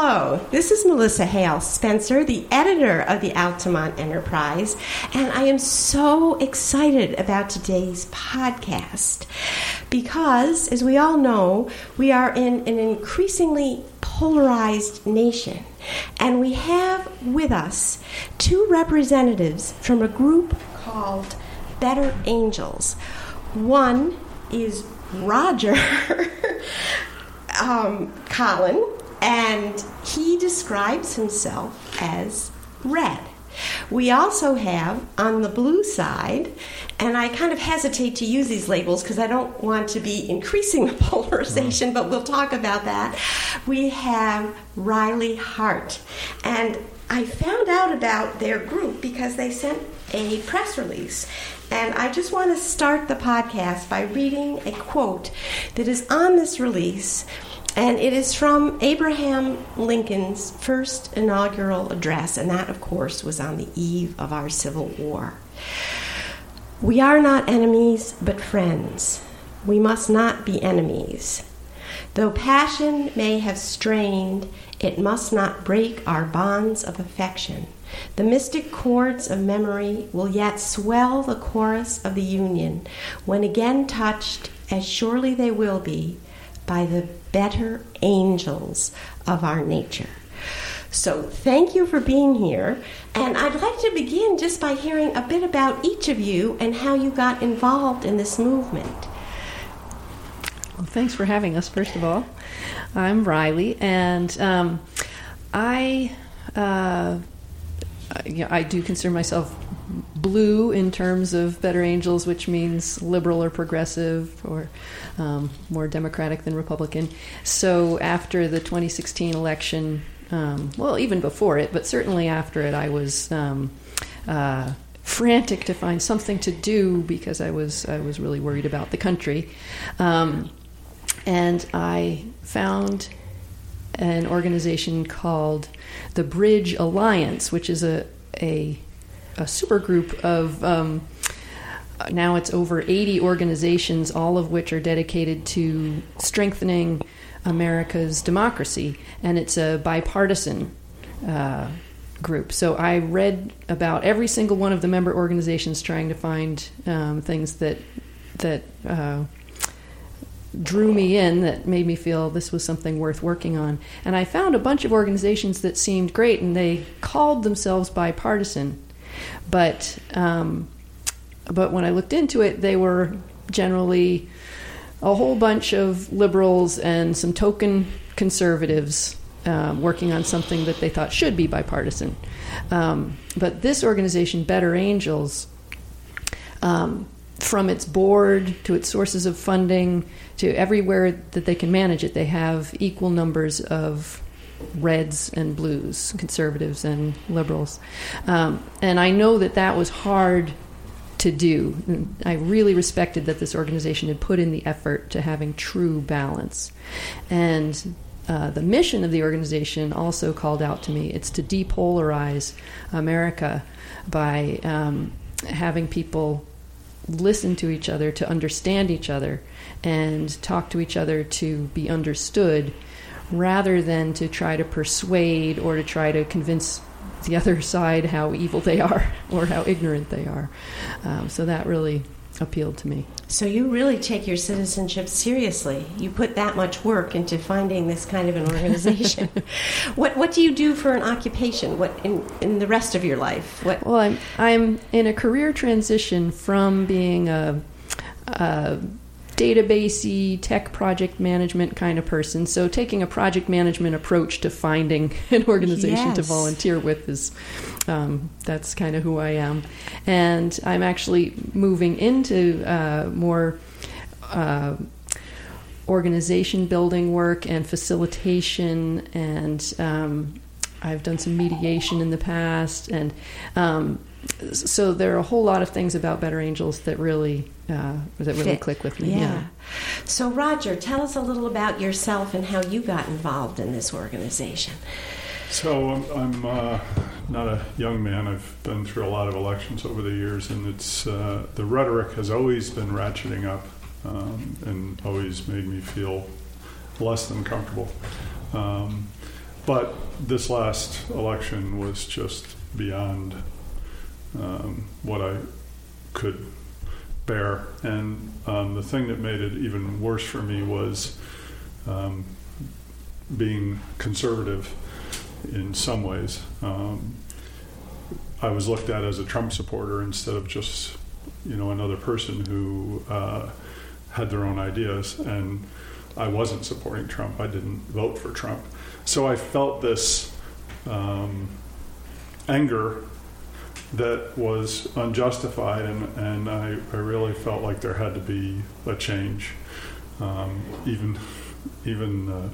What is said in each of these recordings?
Hello, this is Melissa Hale Spencer, the editor of the Altamont Enterprise, and I am so excited about today's podcast because, as we all know, we are in an increasingly polarized nation, and we have with us two representatives from a group called Better Angels. One is Roger um, Collin, and he describes himself as red. We also have on the blue side, and I kind of hesitate to use these labels because I don't want to be increasing the polarization, but we'll talk about that. We have Riley Hart. And I found out about their group because they sent a press release. And I just want to start the podcast by reading a quote that is on this release and it is from Abraham Lincoln's first inaugural address, and that, of course, was on the eve of our Civil War. We are not enemies, but friends. We must not be enemies. Though passion may have strained, it must not break our bonds of affection. The mystic chords of memory will yet swell the chorus of the union when again touched, as surely they will be, by the better angels of our nature. So, thank you for being here. And I'd like to begin just by hearing a bit about each of you and how you got involved in this movement. Well, thanks for having us, first of all. I'm Riley, and um, I, uh, I do consider myself blue in terms of Better Angels, which means liberal or progressive or um, more Democratic than Republican. So after the 2016 election, um, well, even before it, but certainly after it, I was. Um, uh, frantic to find something to do because I was I was really worried about the country, um, and I found an organization called the Bridge Alliance, which is a a a super group of um, now it's over 80 organizations, all of which are dedicated to strengthening America's democracy, and it's a bipartisan uh, group. So I read about every single one of the member organizations, trying to find um, things that that uh, drew me in, that made me feel this was something worth working on. And I found a bunch of organizations that seemed great, and they called themselves bipartisan. But um, but when I looked into it, they were generally a whole bunch of liberals and some token conservatives um, working on something that they thought should be bipartisan. Um, but this organization, Better Angels, um, from its board to its sources of funding to everywhere that they can manage it, they have equal numbers of reds and blues, conservatives and liberals. Um, and I know that that was hard to do. I really respected that this organization had put in the effort to having true balance. And uh, the mission of the organization also called out to me it's to depolarize America by um, having people listen to each other, to understand each other, and talk to each other to be understood rather than to try to persuade or to try to convince the other side how evil they are or how ignorant they are. Um, so that really appealed to me. So you really take your citizenship seriously. You put that much work into finding this kind of an organization. what what do you do for an occupation? What in, in the rest of your life? What? Well, I'm I'm in a career transition from being a, a databasey tech project management kind of person. So taking a project management approach to finding an organization yes. to volunteer with is um, that's kind of who I am. And I'm actually moving into uh, more. Uh, organization building work and facilitation and um, I've done some mediation in the past and um, so there are a whole lot of things about Better Angels that really uh, that really Fit. click with me. Yeah. yeah. So Roger, tell us a little about yourself and how you got involved in this organization. So I'm, I'm uh, not a young man. I've been through a lot of elections over the years, and it's uh, the rhetoric has always been ratcheting up, um, and always made me feel less than comfortable. Um, but this last election was just beyond um, what I could bear. And um, the thing that made it even worse for me was um, being conservative in some ways. Um, I was looked at as a Trump supporter instead of just, you know, another person who uh, had their own ideas. And I wasn't supporting Trump. I didn't vote for Trump. So I felt this um, anger that was unjustified, and, and I, I really felt like there had to be a change, um, even even uh,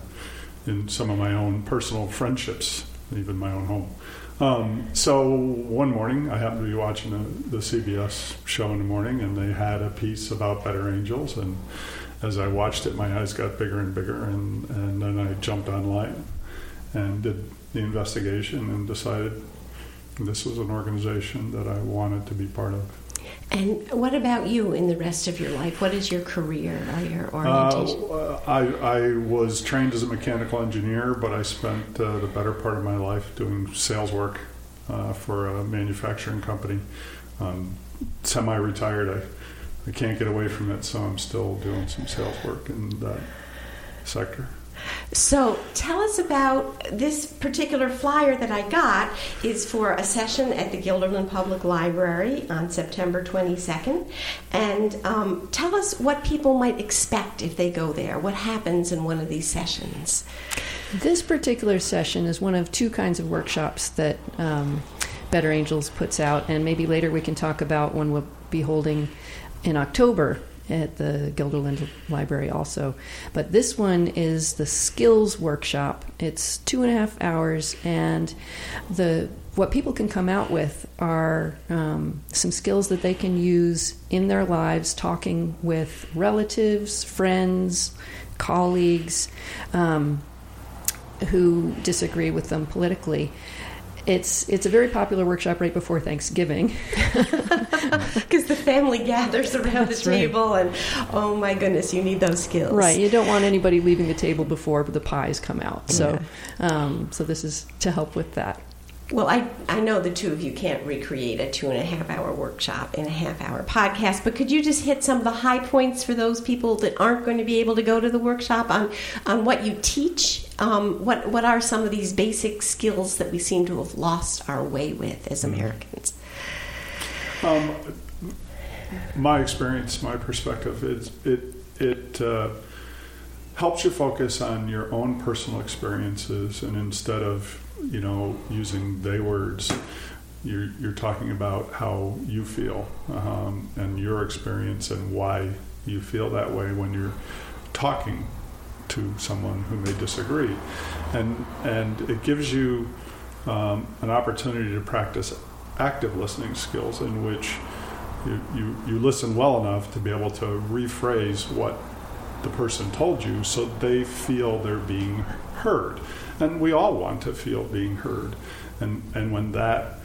in some of my own personal friendships, even my own home. Um, so one morning, I happened to be watching the, the CBS show in the morning, and they had a piece about better angels. And as I watched it, my eyes got bigger and bigger, and, and then I jumped online and did the investigation and decided this was an organization that I wanted to be part of. And what about you in the rest of your life? What is your career or your orientation? Uh, I, I was trained as a mechanical engineer, but I spent uh, the better part of my life doing sales work uh, for a manufacturing company. Um, Semi retired, I, I can't get away from it, so I'm still doing some sales work in that sector. So tell us about this particular flyer that I got is for a session at the Guilderland Public Library on September 22nd. And um, tell us what people might expect if they go there. What happens in one of these sessions? This particular session is one of two kinds of workshops that um, Better Angels puts out, and maybe later we can talk about one we'll be holding in October at the Guilderland Library also. But this one is the skills workshop. It's two and a half hours, and the what people can come out with are um, some skills that they can use in their lives, talking with relatives, friends, colleagues um, who disagree with them politically it's it's a very popular workshop right before Thanksgiving because the family gathers around That's the table right. and oh my goodness, you need those skills. Right, you don't want anybody leaving the table before the pies come out. So, yeah. um, so this is to help with that. Well, I, I know the two of you can't recreate a two and a half hour workshop in a half hour podcast, but could you just hit some of the high points for those people that aren't going to be able to go to the workshop on, on what you teach? Um, what, what are some of these basic skills that we seem to have lost our way with as mm-hmm. Americans? Um, my experience, my perspective, is it, it uh, helps you focus on your own personal experiences and instead of you know, using they words, you're, you're talking about how you feel um, and your experience and why you feel that way when you're talking to someone who may disagree. And, and it gives you um, an opportunity to practice active listening skills in which you, you, you listen well enough to be able to rephrase what the person told you so they feel they're being heard and we all want to feel being heard. And and when that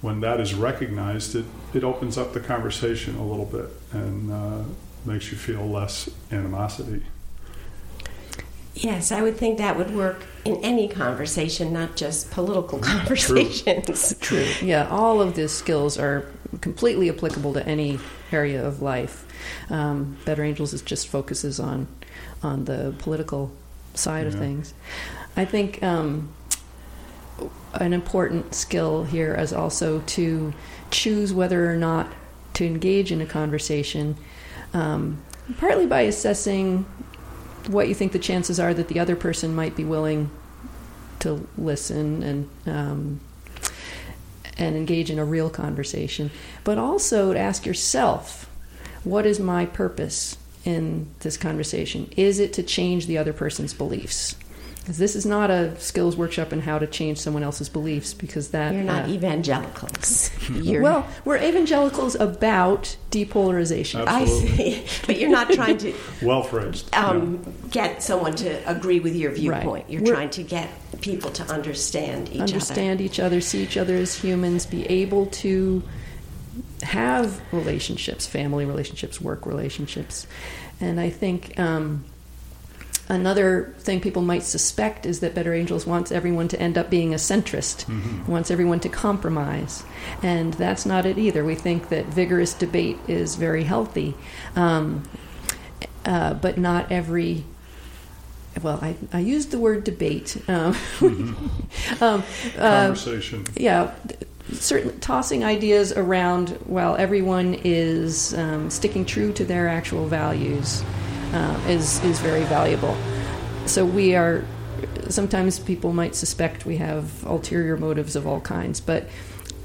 when that is recognized, it it opens up the conversation a little bit and uh, makes you feel less animosity. Yes, I would think that would work in any conversation, not just political conversations. True. True. Yeah, all of these skills are completely applicable to any area of life. Um, Better Angels is just focuses on on the political side yeah. of things. I think um, an important skill here is also to choose whether or not to engage in a conversation, um, partly by assessing what you think the chances are that the other person might be willing to listen and um, and engage in a real conversation, but also to ask yourself, what is my purpose in this conversation? Is it to change the other person's beliefs? Because this is not a skills workshop in how to change someone else's beliefs because that you're not uh, evangelicals you're well we're evangelicals about depolarization Absolutely. i see but you're not trying to well phrased um, yeah. get someone to agree with your viewpoint right. you're we're, trying to get people to understand each understand other. each other see each other as humans be able to have relationships family relationships work relationships and i think um, Another thing people might suspect is that Better Angels wants everyone to end up being a centrist, Mhm. wants everyone to compromise. And that's not it either. We think that vigorous debate is very healthy, um, uh, but not every. Well, I, I used the word debate. Um, um, uh, Conversation. yeah, certain tossing ideas around while everyone is um, sticking true to their actual values uh, is is very valuable. So we are. Sometimes people might suspect we have ulterior motives of all kinds, but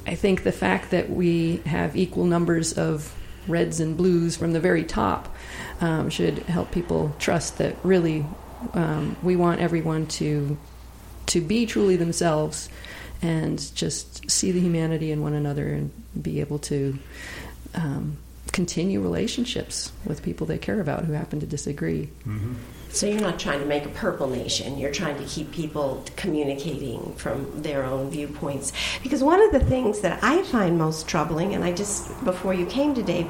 I think the fact that we have equal numbers of reds and blues from the very top um, should help people trust that really um, we want everyone to to be truly themselves and just see the humanity in one another and be able to um, continue relationships with people they care about who happen to disagree. hmm So you're not trying to make a purple nation. You're trying to keep people communicating from their own viewpoints. Because one of the things that I find most troubling, and I just before you came today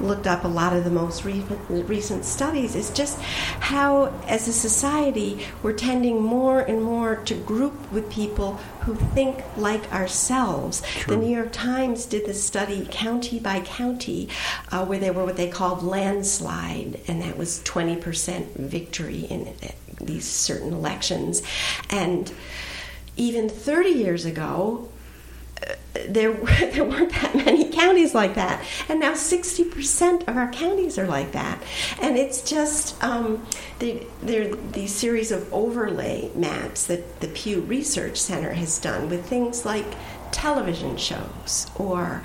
looked up a lot of the most recent, recent studies, is just how, as a society, we're tending more and more to group with people who think like ourselves. True. The New York Times did this study, county by county, uh, where they were what they called landslide, and that was 20% victory in uh, these certain elections. And even 30 years ago, uh, there, there weren't that many counties like that. And now 60% of our counties are like that. And it's just, um, they, they're these series of overlay maps that the Pew Research Center has done with things like television shows or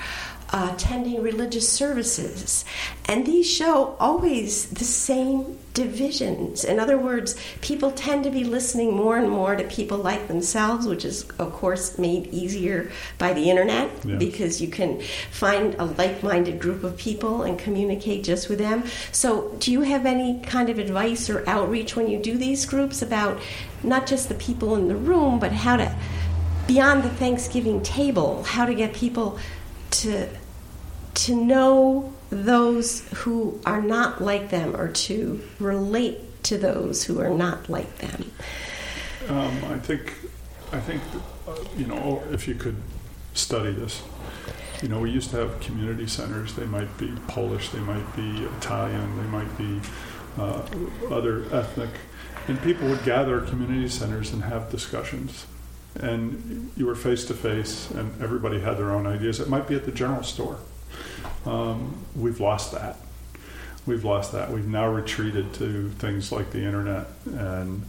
uh, attending religious services. And these show always the same divisions. In other words, people tend to be listening more and more to people like themselves, which is, of course, made easier by the internet because you can find a like minded group of people and communicate just with them. So, do you have any kind of advice or outreach when you do these groups about not just the people in the room, but how to, beyond the Thanksgiving table, how to get people to to know those who are not like them or to relate to those who are not like them. Um, I think, I think, uh, you know, if you could study this, you know, we used to have community centers. They might be Polish, they might be Italian, they might be uh, other ethnic, and people would gather at community centers and have discussions. And you were face to face, and everybody had their own ideas. It might be at the general store. Um, we've lost that. We've lost that. We've now retreated to things like the internet and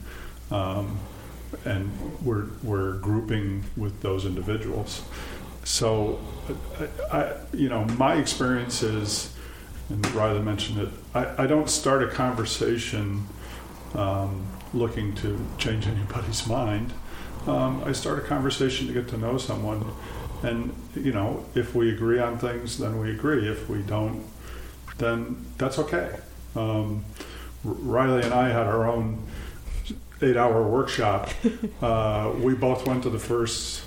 um, and we're we're grouping with those individuals. So, I, I, you know, my experience is, and Riley mentioned it. I, I don't start a conversation um, looking to change anybody's mind. Um, I start a conversation to get to know someone, and you know, if we agree on things, then we agree. If we don't, then that's okay. Um, Riley and I had our own eight-hour workshop. uh, we both went to the first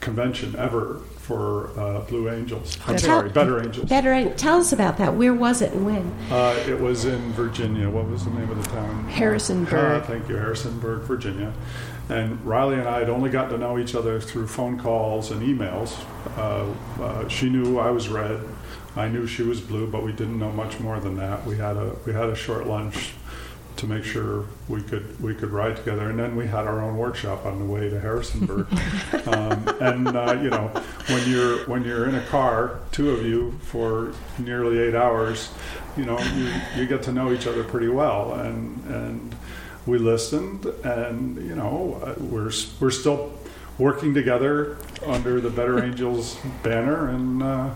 convention ever for uh, Blue Angels. I'm Tell- sorry, Better Angels. Better Angels. tell us about that. Where was it and when? Uh, it was in Virginia. What was the name of the town? Harrisonburg. Thank you, Harrisonburg, Virginia. And Riley and I had only gotten to know each other through phone calls and emails. Uh, uh, she knew I was red. I knew she was blue, but we didn't know much more than that. We had a we had a short lunch to make sure we could we could ride together, and then we had our own workshop on the way to Harrisonburg. um, and uh, you know, when you're when you're in a car, two of you for nearly eight hours, you know, you, you get to know each other pretty well, and and we listened, and you know, uh, we're we're still working together under the Better Angels banner, and. Uh,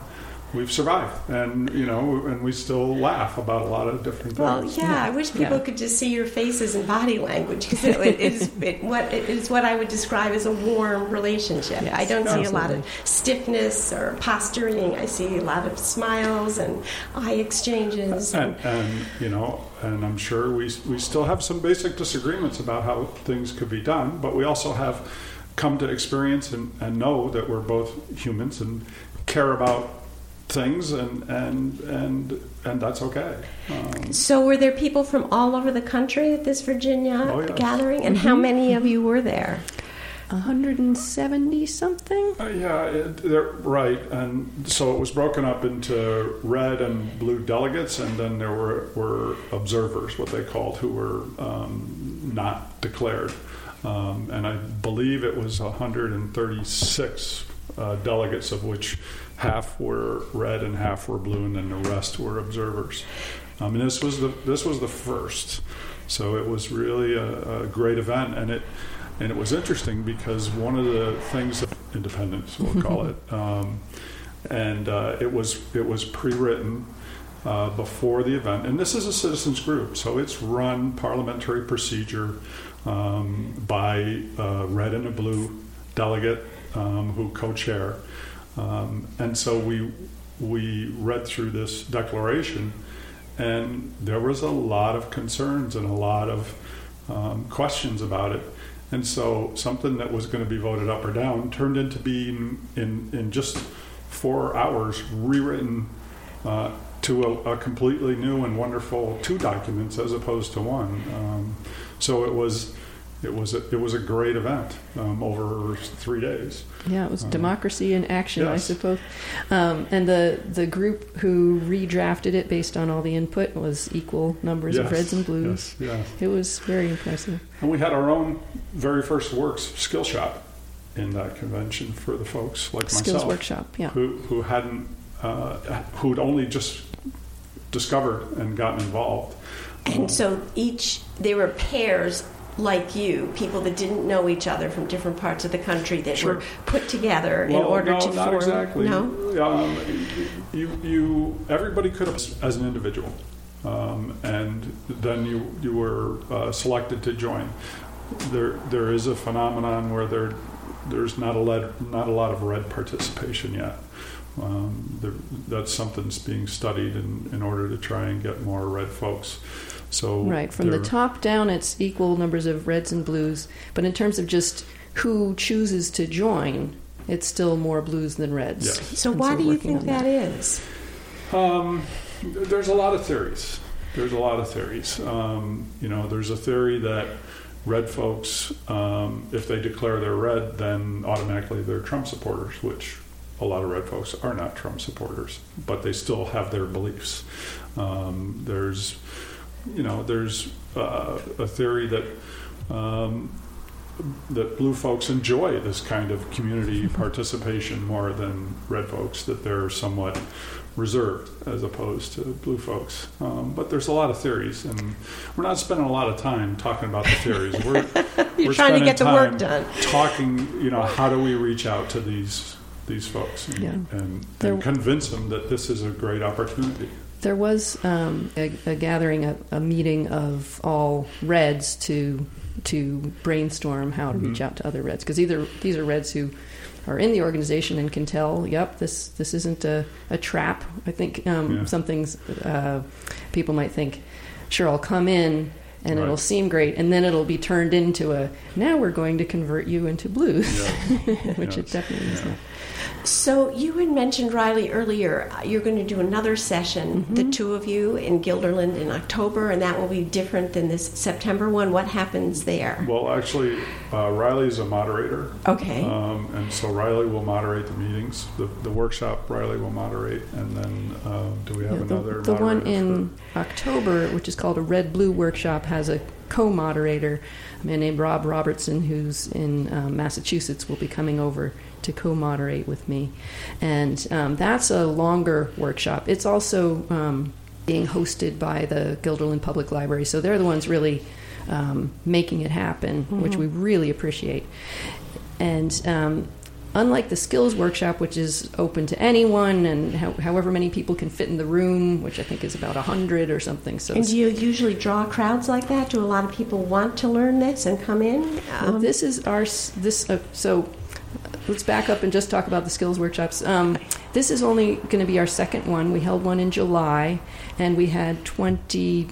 We've survived, and you know, and we still laugh about a lot of different things. Well, things. yeah, I wish people Yeah. could just see your faces and body language because it, it is it, what it is what I would describe as a warm relationship. Yes, I don't see a lot of stiffness or posturing. I see a lot of smiles and eye exchanges. And, and you know, and I'm sure we we still have some basic disagreements about how things could be done, but we also have come to experience and, and know that we're both humans and care about things, and and and and that's okay. Um, So, were there people from all over the country at this Virginia Oh, yes. gathering? And how many of you were there? 170 something. Uh, yeah, it, they're right. And so it was broken up into red and blue delegates, and then there were, were observers, what they called, who were um, not declared. Um, and I believe it was 136 uh, delegates, of which half were red and half were blue, and then the rest were observers. Um, and this was the this was the first, so it was really a, a great event, and it and it was interesting because one of the things of independence we'll call it um, and uh, it was it was pre-written uh, before the event and this is a citizens group so it's run parliamentary procedure um, by a red and a blue delegate um, who co-chair um, and so we we read through this declaration and there was a lot of concerns and a lot of um, questions about it and so something that was going to be voted up or down turned into being in, in just four hours rewritten uh, to a, a completely new and wonderful two documents as opposed to one. Um, so it was it was a, it was a great event um, over three days. Yeah, it was Um, democracy in action, I suppose. Um, and the the group who redrafted it based on all the input was equal numbers of reds and blues. Yes, yes. It was very impressive. And we had our own very first works skill shop in that convention for the folks like Skills myself workshop, yeah. who who hadn't uh, who'd only just discovered and gotten involved. And so each, they were pairs like you, people that didn't know each other from different parts of the country that Sure. were put together in order no, to not form. exactly. No? Um, you, you, everybody could have as an individual, um, and then you you were uh, selected to join. There there is a phenomenon where there there's not a lead, not a lot of red participation yet. Um, there, that's something that's being studied in, in order to try and get more red folks. So Right, from the top down, it's equal numbers of reds and blues. But in terms of just who chooses to join, it's still more blues than reds. Yes. So And why so do you think on that is? Um, there's a lot of theories. There's a lot of theories. Um, you know, there's a theory that red folks, um, if they declare they're red, then automatically they're Trump supporters, which a lot of red folks are not Trump supporters, but they still have their beliefs. Um, there's, you know, there's uh, a theory that um, that blue folks enjoy this kind of community participation more than red folks, that they're somewhat reserved as opposed to blue folks. Um, but there's a lot of theories, and we're not spending a lot of time talking about the theories. We're, You're we're trying to get the work done. Talking, you know, how do we reach out to these these folks and, Yeah. and, and convince them that this is a great opportunity? There was um, a, a gathering, a, a meeting of all Reds to to brainstorm how to reach Mhm. out to other Reds because either these are Reds who are in the organization and can tell, yep, this this isn't a, a trap. I think um, Yeah. some things uh, people might think, sure, I'll come in. And Right. it'll seem great, and then it'll be turned into a. Now we're going to convert you into blues, which it definitely is not. So you had mentioned Riley earlier. uh, You're going to do another session, Mm-hmm. the two of you in Guilderland in October, and that will be different than this September one. What happens there? Well, actually, uh, is a moderator. Okay. Um, and so Riley will moderate the meetings. The, the workshop Riley will moderate, and then uh, do we have Yeah, the- another? the one moderator in October, which is called a Red Blue Workshop, has a co-moderator, a man named Rob Robertson, who's in um, Massachusetts, will be coming over to co-moderate with me, and um, that's a longer workshop. It's also um, being hosted by the Guilderland Public Library, so they're the ones really um, making it happen, which we really appreciate. And um, unlike the skills workshop, which is open to anyone and how, however many people can fit in the room, which I think is about 100 or something. So and do you usually draw crowds like that? Do a lot of people want to learn this and come in? Well, Um, this is our this uh, so let's back up and just talk about the skills workshops. Um, this is only going to be our second one. We held one in July, and we had 20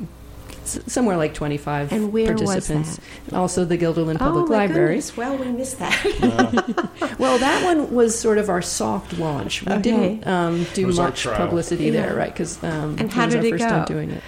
somewhere like 25 And where was participants. Also, the Guilderland Public oh, my Library. goodness. Well, we missed that. Well, that one was sort of our soft launch. We Okay. didn't um, do It was our much publicity Yeah. there, right? Because um, And how it was did our it first go? time doing it.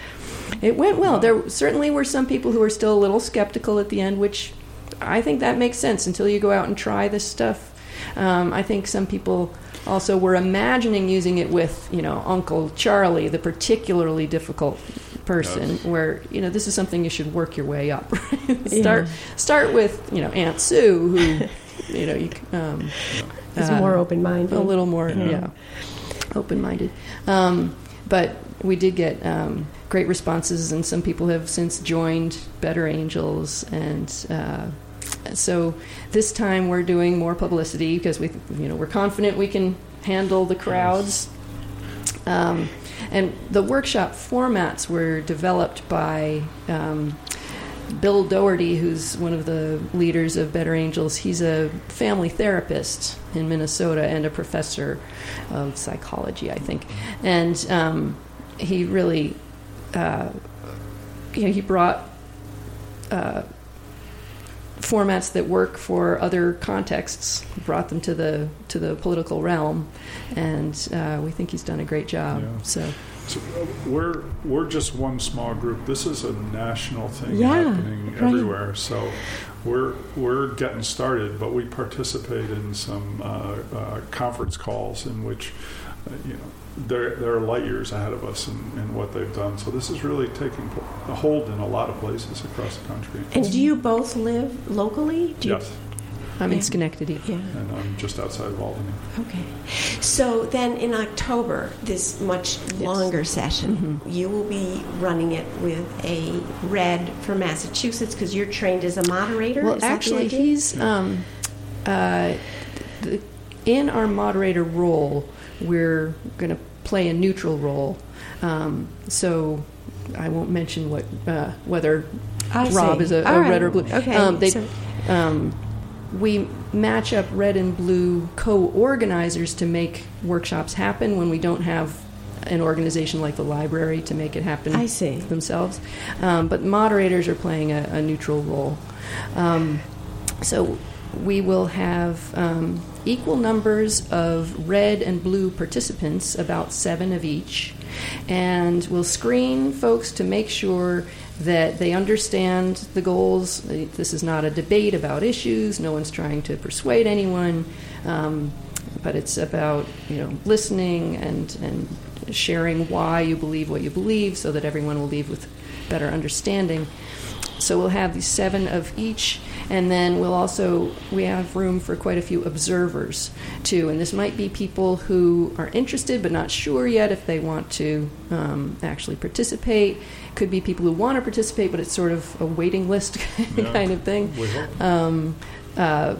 It went well. There certainly were some people who were still a little skeptical at the end, which I think that makes sense until you go out and try this stuff. Um, I think some people also were imagining using it with, you know, Uncle Charlie, the particularly difficult person, Yes. where you know this is something you should work your way up. start start with you know Aunt Sue, who you know you c- um, It's uh, more open minded. a little more Yeah. yeah, open minded. Um, but we did get um, great responses, and some people have since joined Better Angels, and uh, so this time we're doing more publicity because we, you know, we're confident we can handle the crowds. Um, and the workshop formats were developed by um, Bill Doherty, who's one of the leaders of Better Angels. He's a family therapist in Minnesota and a professor of psychology, I think. And um, he really, uh, you know, he brought uh, formats that work for other contexts, brought them to the to the political realm, and uh, we think he's done a great job. Yeah. So So, uh, we're we're just one small group. This is a national thing Yeah, happening right. everywhere. So we're we're getting started, but we participate in some uh, uh, conference calls in which you know they're they're light years ahead of us in, in what they've done. So this is really taking a hold in a lot of places across the country. And do you both live locally? Do you, yes, I'm in Schenectady. Yeah. and I'm just outside of Albany. Okay. So then in October, this much longer session, Mm-hmm. you will be running it with a red for Massachusetts because you're trained as a moderator. Well, Is actually, he's um, uh, the, in our moderator role. We're going to play a neutral role. Um, so I won't mention what uh, whether I Rob see. is a, a right. red or blue. Okay. Um, they, so- um, we match up red and blue co-organizers to make workshops happen when we don't have an organization like the library to make it happen I see. themselves. Um, but moderators are playing a, a neutral role. Um, so we will have um, equal numbers of red and blue participants, about seven of each, and we'll screen folks to make sure that they understand the goals. This is not a debate about issues. No one's trying to persuade anyone, um, but it's about you know listening and and sharing why you believe what you believe, so that everyone will leave with better understanding. So we'll have these seven of each, and then we'll also we have room for quite a few observers too. And this might be people who are interested but not sure yet if they want to um, actually participate. Could be people who want to participate, but it's sort of a waiting list Yeah. kind of thing. Um, uh,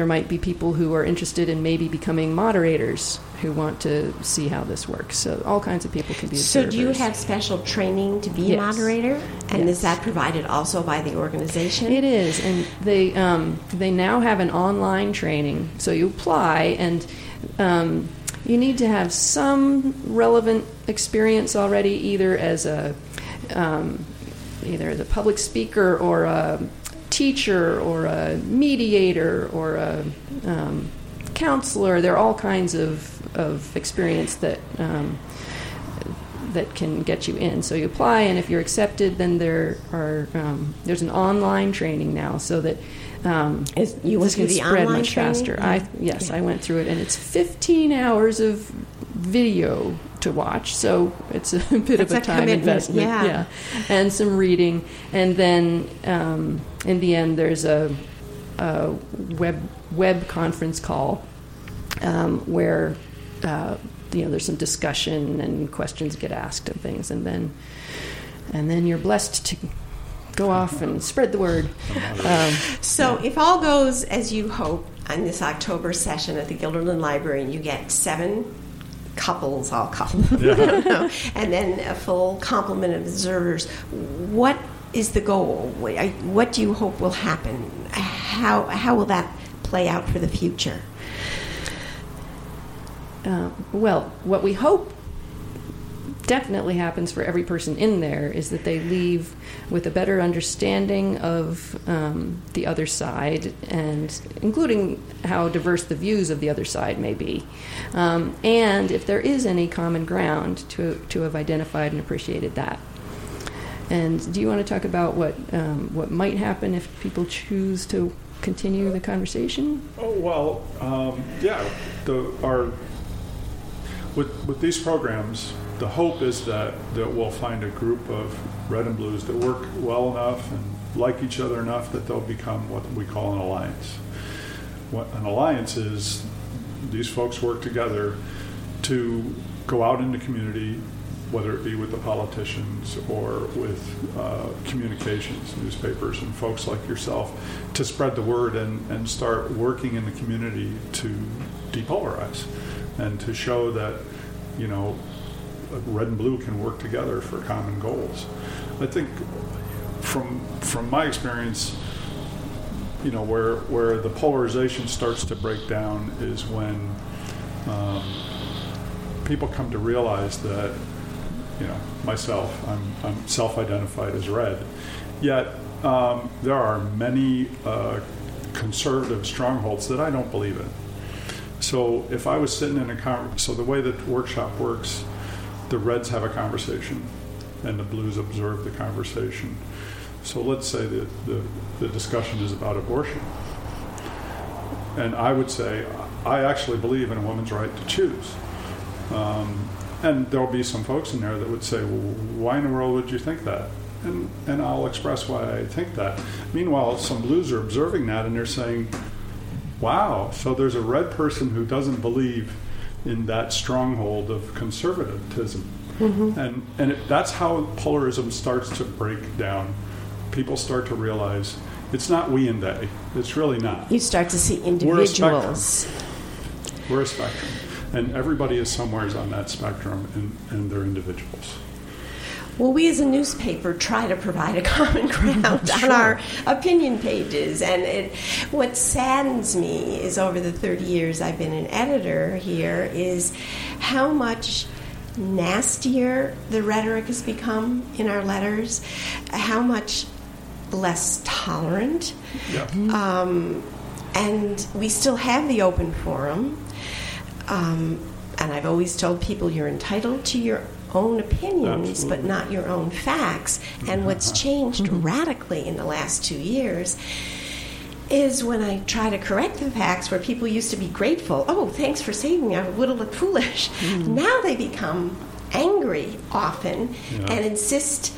there might be people who are interested in maybe becoming moderators who want to see how this works. So all kinds of people can be So do you have special training to be Yes. a moderator? And Yes. is that provided also by the organization? It is, and they um, they now have an online training. So you apply, and um, you need to have some relevant experience already, either as a um, either as a public speaker or a teacher or a mediator or a um, counselor. There are all kinds of of experience that. Um, that can get you in. So you apply, and if you're accepted, then there are um, there's an online training now, so that um, Is- you went this can through the spread much training? faster. Yeah. I yes, Yeah. I went through it, and it's 15 hours of video to watch, so it's a bit That's of a a time investment, yeah. and some reading, and then um, in the end, there's a, a web web conference call um, where uh, you know there's some discussion and questions get asked and things, and then and then you're blessed to go off and spread the word. Um, So, if all goes as you hope on this October session at the Guilderland Library, and you get seven couples, I'll all couples, and then a full complement of observers, what is the goal? What what do you hope will happen? How, how will that play out for the future? uh, well, what we hope definitely happens for every person in there is that they leave with a better understanding of um, the other side, and including how diverse the views of the other side may be, um, and if there is any common ground to to have identified and appreciated that. And do you want to talk about what um, what might happen if people choose to continue the conversation? Oh well, um, yeah. The our with with these programs, the hope is that that we'll find a group of red and blues that work well enough and like each other enough that they'll become what we call an alliance. What an alliance is, these folks work together to go out in the community, whether it be with the politicians or with uh, communications, newspapers, and folks like yourself, to spread the word and, and start working in the community to depolarize and to show that, you know, red and blue can work together for common goals. I think from from my experience, you know, where where the polarization starts to break down is when um, people come to realize that, you know, myself, I'm, I'm self-identified as red, yet um, there are many uh, conservative strongholds that I don't believe in. So if I was sitting in a con- so the way that workshop works, the Reds have a conversation, and the Blues observe the conversation. So let's say that the, the discussion is about abortion. And I would say, I actually believe in a woman's right to choose. Um, and there'll be some folks in there that would say, well, why in the world would you think that? And, and I'll express why I think that. Meanwhile, some blues are observing that and they're saying, wow, so there's a red person who doesn't believe in that stronghold of conservatism. Mm-hmm. And, and it, that's how polarism starts to break down. People start to realize it's not we and they. It's really not. You start to see individuals. We're a spectrum. We're a spectrum. And everybody is somewheres on that spectrum, and, and they're individuals. Well, we as a newspaper try to provide a common ground sure. on our opinion pages. And it, what saddens me is over the 30 years I've been an editor here is how much nastier the rhetoric has become in our letters, how much less tolerant. Yeah. Um, and we still have the open forum. Um, and I've always told people you're entitled to your own opinions, Absolutely. but not your own facts. And what's changed mm-hmm. radically in the last two years is when I try to correct the facts where people used to be grateful, oh, thanks for saving me, I would have looked foolish. Mm. Now they become angry often yeah. and insist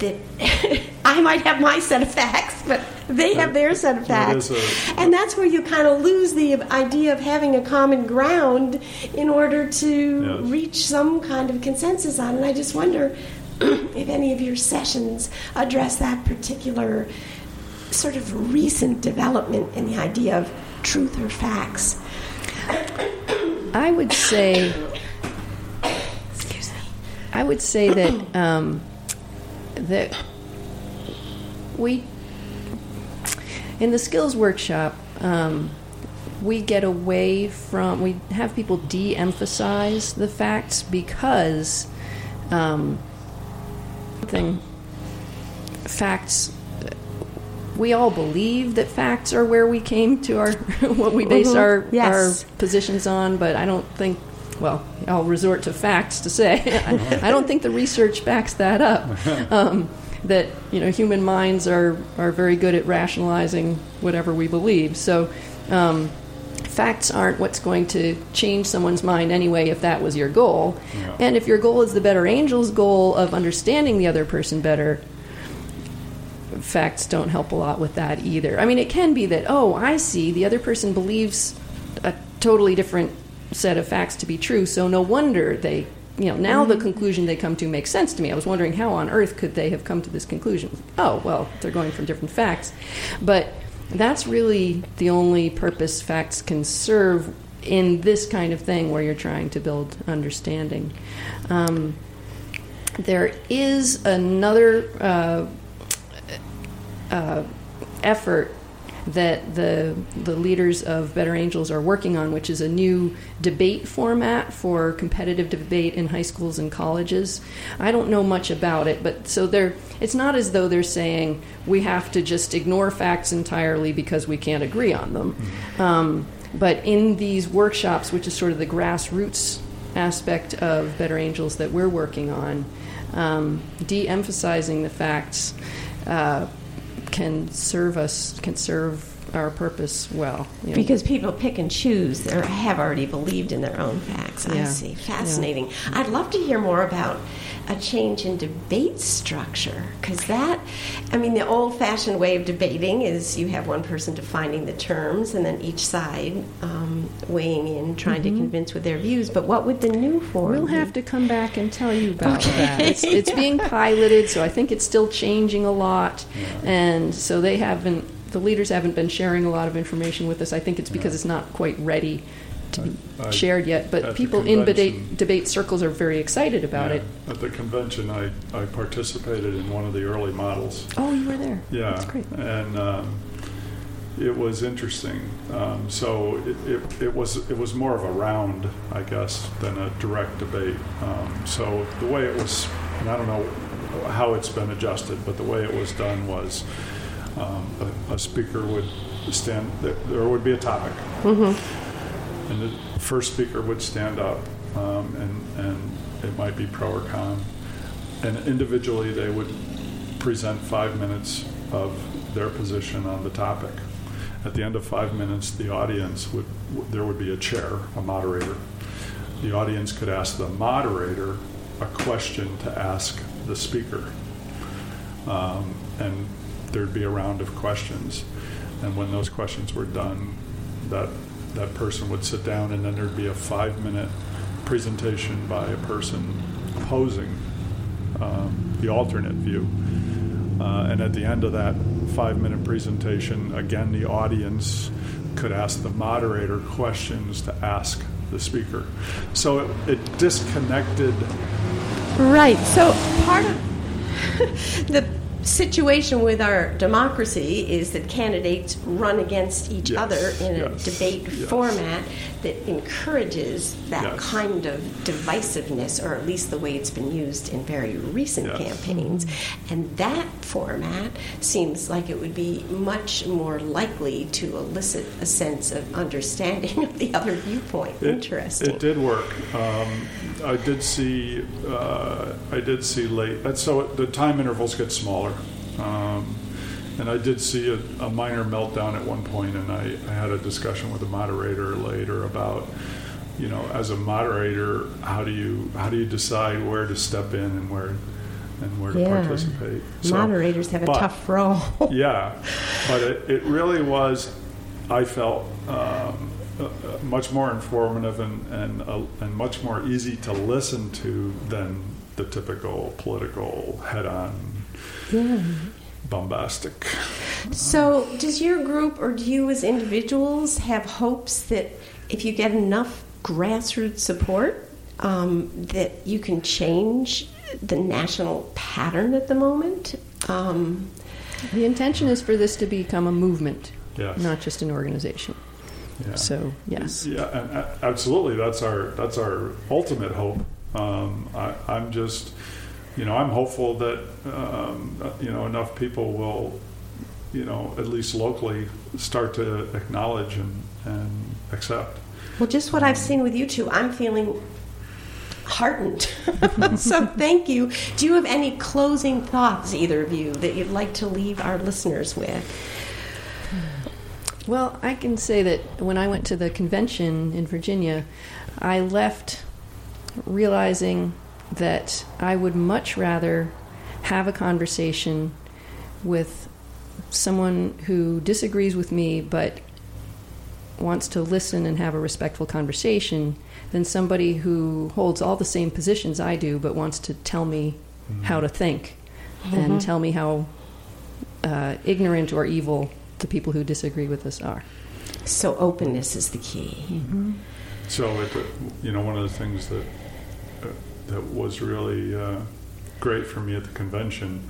that I might have my set of facts, but they have their set of facts. A, and that's where you kind of lose the idea of having a common ground in order to yes. reach some kind of consensus on. And I just wonder if any of your sessions address that particular sort of recent development in the idea of truth or facts. I would say. Excuse me. I would say that um, that we in the skills workshop um, we get away from we have people de-emphasize the facts because um, thing facts we all believe that facts are where we came to our what we base mm-hmm. our yes. our positions on but i don't think well, I'll resort to facts to say I, I, don't think the research backs that up. Um, that you know human minds are are very good at rationalizing whatever we believe. So. Um, facts aren't what's going to change someone's mind anyway if that was your goal. Yeah. And if your goal is the better angel's goal of understanding the other person better, facts don't help a lot with that either. I mean, it can be that, oh, I see, the other person believes a totally different set of facts to be true. So no wonder they, you know, now the conclusion they come to makes sense to me. I was wondering how on earth could they have come to this conclusion? Oh, well, they're going from different facts. But that's really the only purpose facts can serve in this kind of thing where you're trying to build understanding. Um, there is another uh, uh, effort that the the leaders of Better Angels are working on, which is a new debate format for competitive debate in high schools and colleges. I don't know much about it, but so they're it's not as though they're saying we have to just ignore facts entirely because we can't agree on them. Um, but in these workshops, which is sort of the grassroots aspect of Better Angels that we're working on, um, de-emphasizing the facts uh, can serve us, can serve our purpose well. you know. Because people pick and choose or have already believed in their own facts. I see. Fascinating. I'd love to hear more about a change in debate structure because that, I mean, the old fashioned way of debating is you have one person defining the terms and then each side um, weighing in, trying to convince with their views. But what would the new form We'll be? have to come back and tell you about Okay. that. It's, it's being piloted, so I think it's still changing a lot, and so they haven't. The leaders haven't been sharing a lot of information with us. I think it's because it's not quite ready to be I- I- shared yet. But people in debate, debate circles are very excited about Yeah. it. At the convention, I, I participated in one of the early models. Oh, you were there. Yeah, that's great. and um, it was interesting. Um, so it, it, it was it was more of a round, I guess, than a direct debate. Um, so the way it was, and I don't know how it's been adjusted, but the way it was done was um, a, a speaker would stand. There would be a topic, and the first speaker would stand up, um, and and it might be pro or con, and individually they would present five minutes of their position on the topic. At the end of five minutes, the audience would there would be a chair, a moderator. The audience could ask the moderator a question to ask the speaker, um, and there'd be a round of questions. And when those questions were done, that that person would sit down, and then there'd be a five-minute presentation by a person opposing um, the alternate view. Uh, and at the end of that five-minute presentation, again, the audience could ask the moderator questions to ask the speaker. So it, it disconnected. Right. So part of the situation with our democracy is that candidates run against each Yes, other in a yes, debate yes. format that encourages that kind of divisiveness, or at least the way it's been used in very recent campaigns. And that format seems like it would be much more likely to elicit a sense of understanding of the other viewpoint. It, Interesting. It did work. Um, I did see. Uh, I did see late. And so the time intervals get smaller. Um, and I did see a, a minor meltdown at one point, and I, I had a discussion with the moderator later about, you know, as a moderator, how do you how do you decide where to step in and where and where to participate? So- Moderators have a but- tough role. yeah, but it, it really was. I felt um, uh, uh, much more informative and and uh, and much more easy to listen to than the typical political head-on yeah. bombastic. So, does your group or do you as individuals have hopes that if you get enough grassroots support, um, that you can change the national pattern at the moment? Um, The intention is for this to become a movement, Yes. not just an organization. Yeah. So yes. Yeah, and uh, absolutely. That's our that's our ultimate hope. Um, I, I'm just, you know, I'm hopeful that um, uh, you know enough people will, you know, at least locally start to acknowledge and and accept. well, just what I've seen with you two, I'm feeling heartened. so, thank you. Do you have any closing thoughts, either of you, that you'd like to leave our listeners with? Well, I can say that when I went to the convention in Virginia, I left realizing that I would much rather have a conversation with someone who disagrees with me but wants to listen and have a respectful conversation than somebody who holds all the same positions I do but wants to tell me how to think and tell me how uh, ignorant or evil the people who disagree with us are. So, openness is the key. So, it, you know, one of the things that that was really uh, great for me at the convention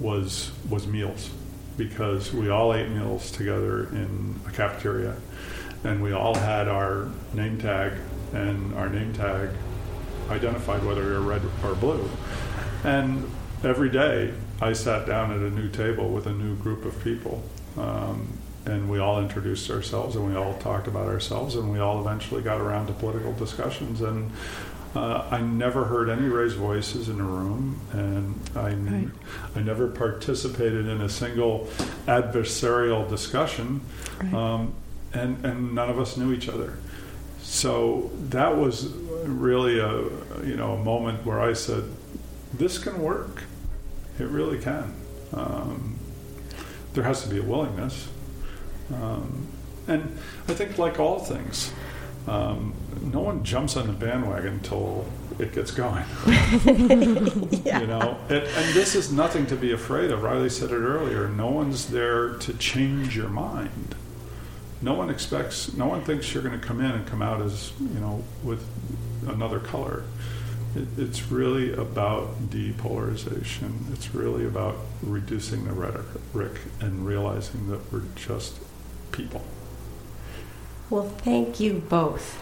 was was meals. because we all ate meals together in a cafeteria, and we all had our name tag, and our name tag identified whether we were red or blue. And every day, I sat down at a new table with a new group of people. Um, and we all introduced ourselves and we all talked about ourselves and we all eventually got around to political discussions and uh, I never heard any raised voices in a room, and I, Right. I never participated in a single adversarial discussion, Right. um, and, and none of us knew each other. So that was really a you know a moment where I said, "This can work. It really can." Um, there has to be a willingness, um, and I think like all things, um, no one jumps on the bandwagon until it gets going. You know, and, and this is nothing to be afraid of. Riley said it earlier. No one's there to change your mind. No one expects. No one thinks you're going to come in and come out as you know with another color. It, it's really about depolarization. It's really about reducing the rhetoric and realizing that we're just people. Well, thank you both.